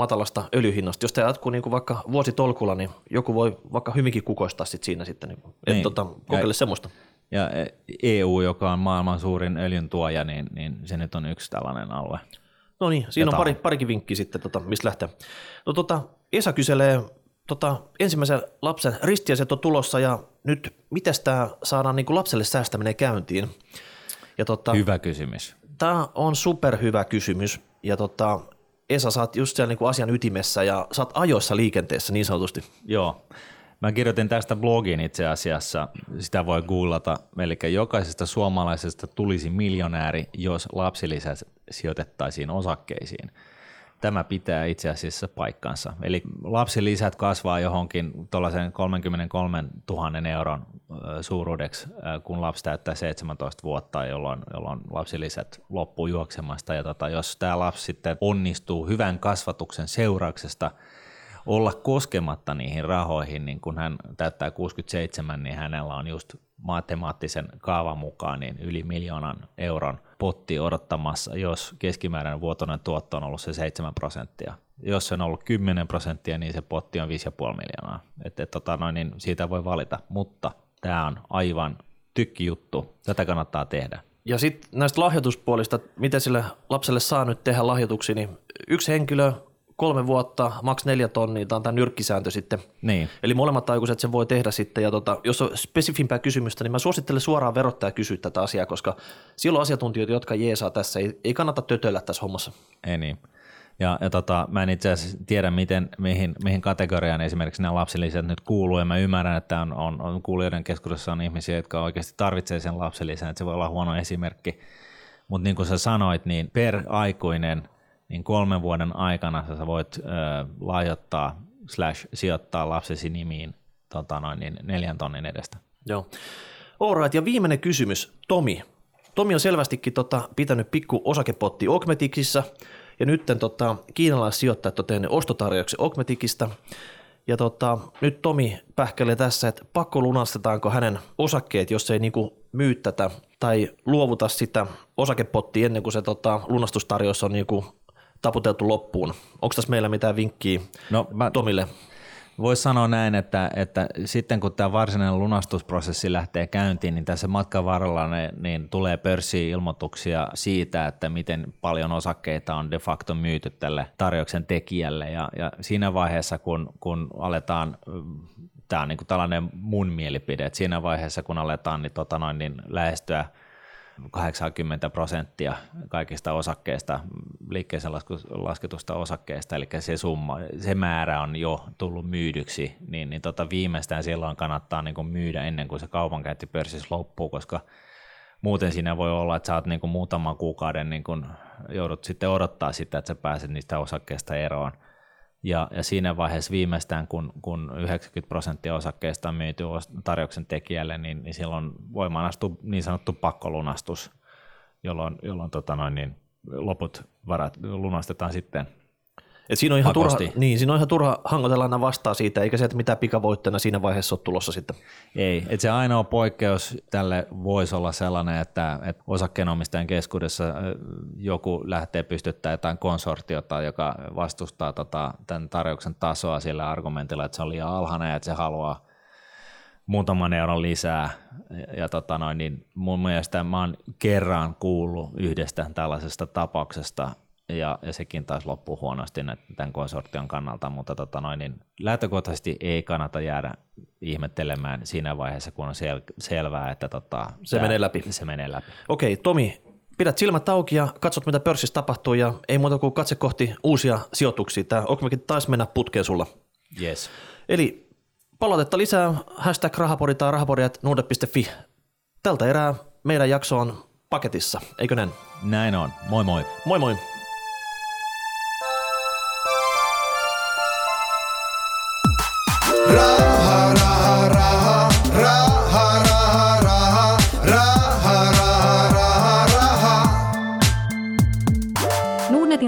matalasta öljyhinnasta. Jos tämä jatkuu niin kuin vaikka vuositolkulla, niin joku voi vaikka hyvinkin kukoistaa sit siinä sitten. Niin, niin. tota, kokeile ja, semmoista. Ja EU, joka on maailman suurin öljyn tuoja, niin, niin se nyt on yksi tällainen alue. No niin, siinä on pari, parikin vinkkiä sitten, tota, mistä lähtee. No tota, Esa kyselee tota, ensimmäisen lapsen ristiäiset on tulossa ja nyt miten tämä saadaan niin kuin lapselle säästäminen käyntiin? Ja tota, hyvä kysymys. Tämä on superhyvä kysymys ja tota, Esa, sä oot just siellä niin asian ytimessä ja sä oot ajoissa liikenteessä niin sanotusti. Joo. Mä kirjoitin tästä blogin itse asiassa, sitä voi googlata, eli jokaisesta suomalaisesta tulisi miljonääri, jos lapsilisät sijoitettaisiin osakkeisiin. Tämä pitää itse asiassa paikkansa. Eli lapsilisät kasvaa johonkin tuollaisen 33 000 euron suuruudeksi, kun lapsi täyttää 17 vuotta, jolloin, jolloin lapsilisät loppuu juoksemasta. Ja tota, jos tämä lapsi sitten onnistuu hyvän kasvatuksen seurauksesta olla koskematta niihin rahoihin, niin kun hän täyttää 67, niin hänellä on just matemaattisen kaavan mukaan niin yli miljoonan euron potti odottamassa, jos keskimääräinen vuotoinen tuotto on ollut se 7 prosenttia. Jos se on ollut 10 prosenttia, niin se potti on 5,5 miljoonaa. Et, et, tota noin, niin siitä voi valita, mutta tämä on aivan tykkijuttu. Tätä kannattaa tehdä. Ja sitten näistä lahjoituspuolista, miten sille lapselle saa nyt tehdä lahjoituksia, niin yksi henkilö kolme vuotta, maks neljä tonnia, tämä on tämä nyrkkisääntö sitten. Niin. Eli molemmat aikuiset sen voi tehdä sitten, ja tota, jos on spesifimpää kysymystä, niin mä suosittelen suoraan verottaja kysyä tätä asiaa, koska silloin asiantuntijoita, jotka jeesaa tässä, ei, ei kannata tötöllä tässä hommassa. Ei niin. Ja, ja tota, mä en itse asiassa tiedä, miten, mihin, mihin kategoriaan esimerkiksi nämä lapsilisät nyt kuuluu, ja mä ymmärrän, että on, on, on kuulijoiden keskuudessa on ihmisiä, jotka oikeasti tarvitsevat sen lapsilisän, että se voi olla huono esimerkki. Mutta niin kuin sä sanoit, niin per aikuinen – niin kolmen vuoden aikana sä voit ö, lahjoittaa slash sijoittaa lapsesi nimiin tota noin, niin neljän tonnin edestä. Joo. Alright, ja viimeinen kysymys, Tomi. Tomi on selvästikin tota, pitänyt pikku osakepotti Ogmetiksissa, ja nyt tota, kiinalaissijoittajat on tehnyt ostotarjouksen Ogmetikista, ja tota, nyt Tomi pähkäilee tässä, että pakko lunastetaanko hänen osakkeet, jos ei niinku myy tätä tai luovuta sitä osakepottia ennen kuin se tota, lunastustarjous on niinku taputeltu loppuun. Onko tässä meillä mitään vinkkiä no, mä, Tomille? Voisi sanoa näin, että, että sitten kun tämä varsinainen lunastusprosessi lähtee käyntiin, niin tässä matkan varrella ne, niin tulee pörssi-ilmoituksia siitä, että miten paljon osakkeita on de facto myyty tälle tarjouksen tekijälle. Ja, ja siinä vaiheessa, kun, kun aletaan, tämä on niin kuin tällainen mun mielipide, että siinä vaiheessa, kun aletaan niin, tota noin, niin lähestyä – 80 prosenttia kaikista osakkeista, liikkeeseen lasketusta osakkeista, eli se summa, se määrä on jo tullut myydyksi, niin, niin tota viimeistään silloin kannattaa niin myydä ennen kuin se kaupankäynti pörssissä loppuu, koska muuten siinä voi olla, että oot niin muutaman kuukauden niin joudut sitten odottaa sitä, että sä pääset niistä osakkeista eroon – ja, ja siinä vaiheessa viimeistään, kun, kun 90 prosenttia osakkeista on myyty tarjouksen tekijälle, niin, niin silloin voimaan astuu niin sanottu pakkolunastus, jolloin, jolloin tota noin, niin loput varat lunastetaan sitten et siinä, on ihan turha, niin, siinä on ihan turha hangotella aina vastaan siitä, eikä se, että mitä pikavoitteena siinä vaiheessa ole tulossa sitten. Ei, että se ainoa poikkeus tälle voisi olla sellainen, että, että osakkeenomistajan keskuudessa joku lähtee pystyttämään jotain konsortiota, joka vastustaa tota, tämän tarjouksen tasoa sillä argumentilla, että se on liian alhainen ja että se haluaa muutaman euron lisää. Ja, ja tota noin, niin mun mielestä mä oon kerran kuullut yhdestä tällaisesta tapauksesta, ja, ja sekin taisi loppua huonosti tämän konsortion kannalta, mutta tota noin, niin lähtökohtaisesti ei kannata jäädä ihmettelemään siinä vaiheessa, kun on sel- selvää, että tota, se, tämä, menee läpi. se menee läpi. Okei, Tomi, pidät silmät auki ja katsot, mitä pörssissä tapahtuu ja ei muuta kuin katse kohti uusia sijoituksia. Tämä Okmekin taisi mennä putkeen sulla. Yes. Eli palautetta lisää, hashtag rahapori tai rahapori.nuude.fi. Tältä erää meidän jakso on paketissa, eikö näin? Näin on. Moi moi. Moi moi.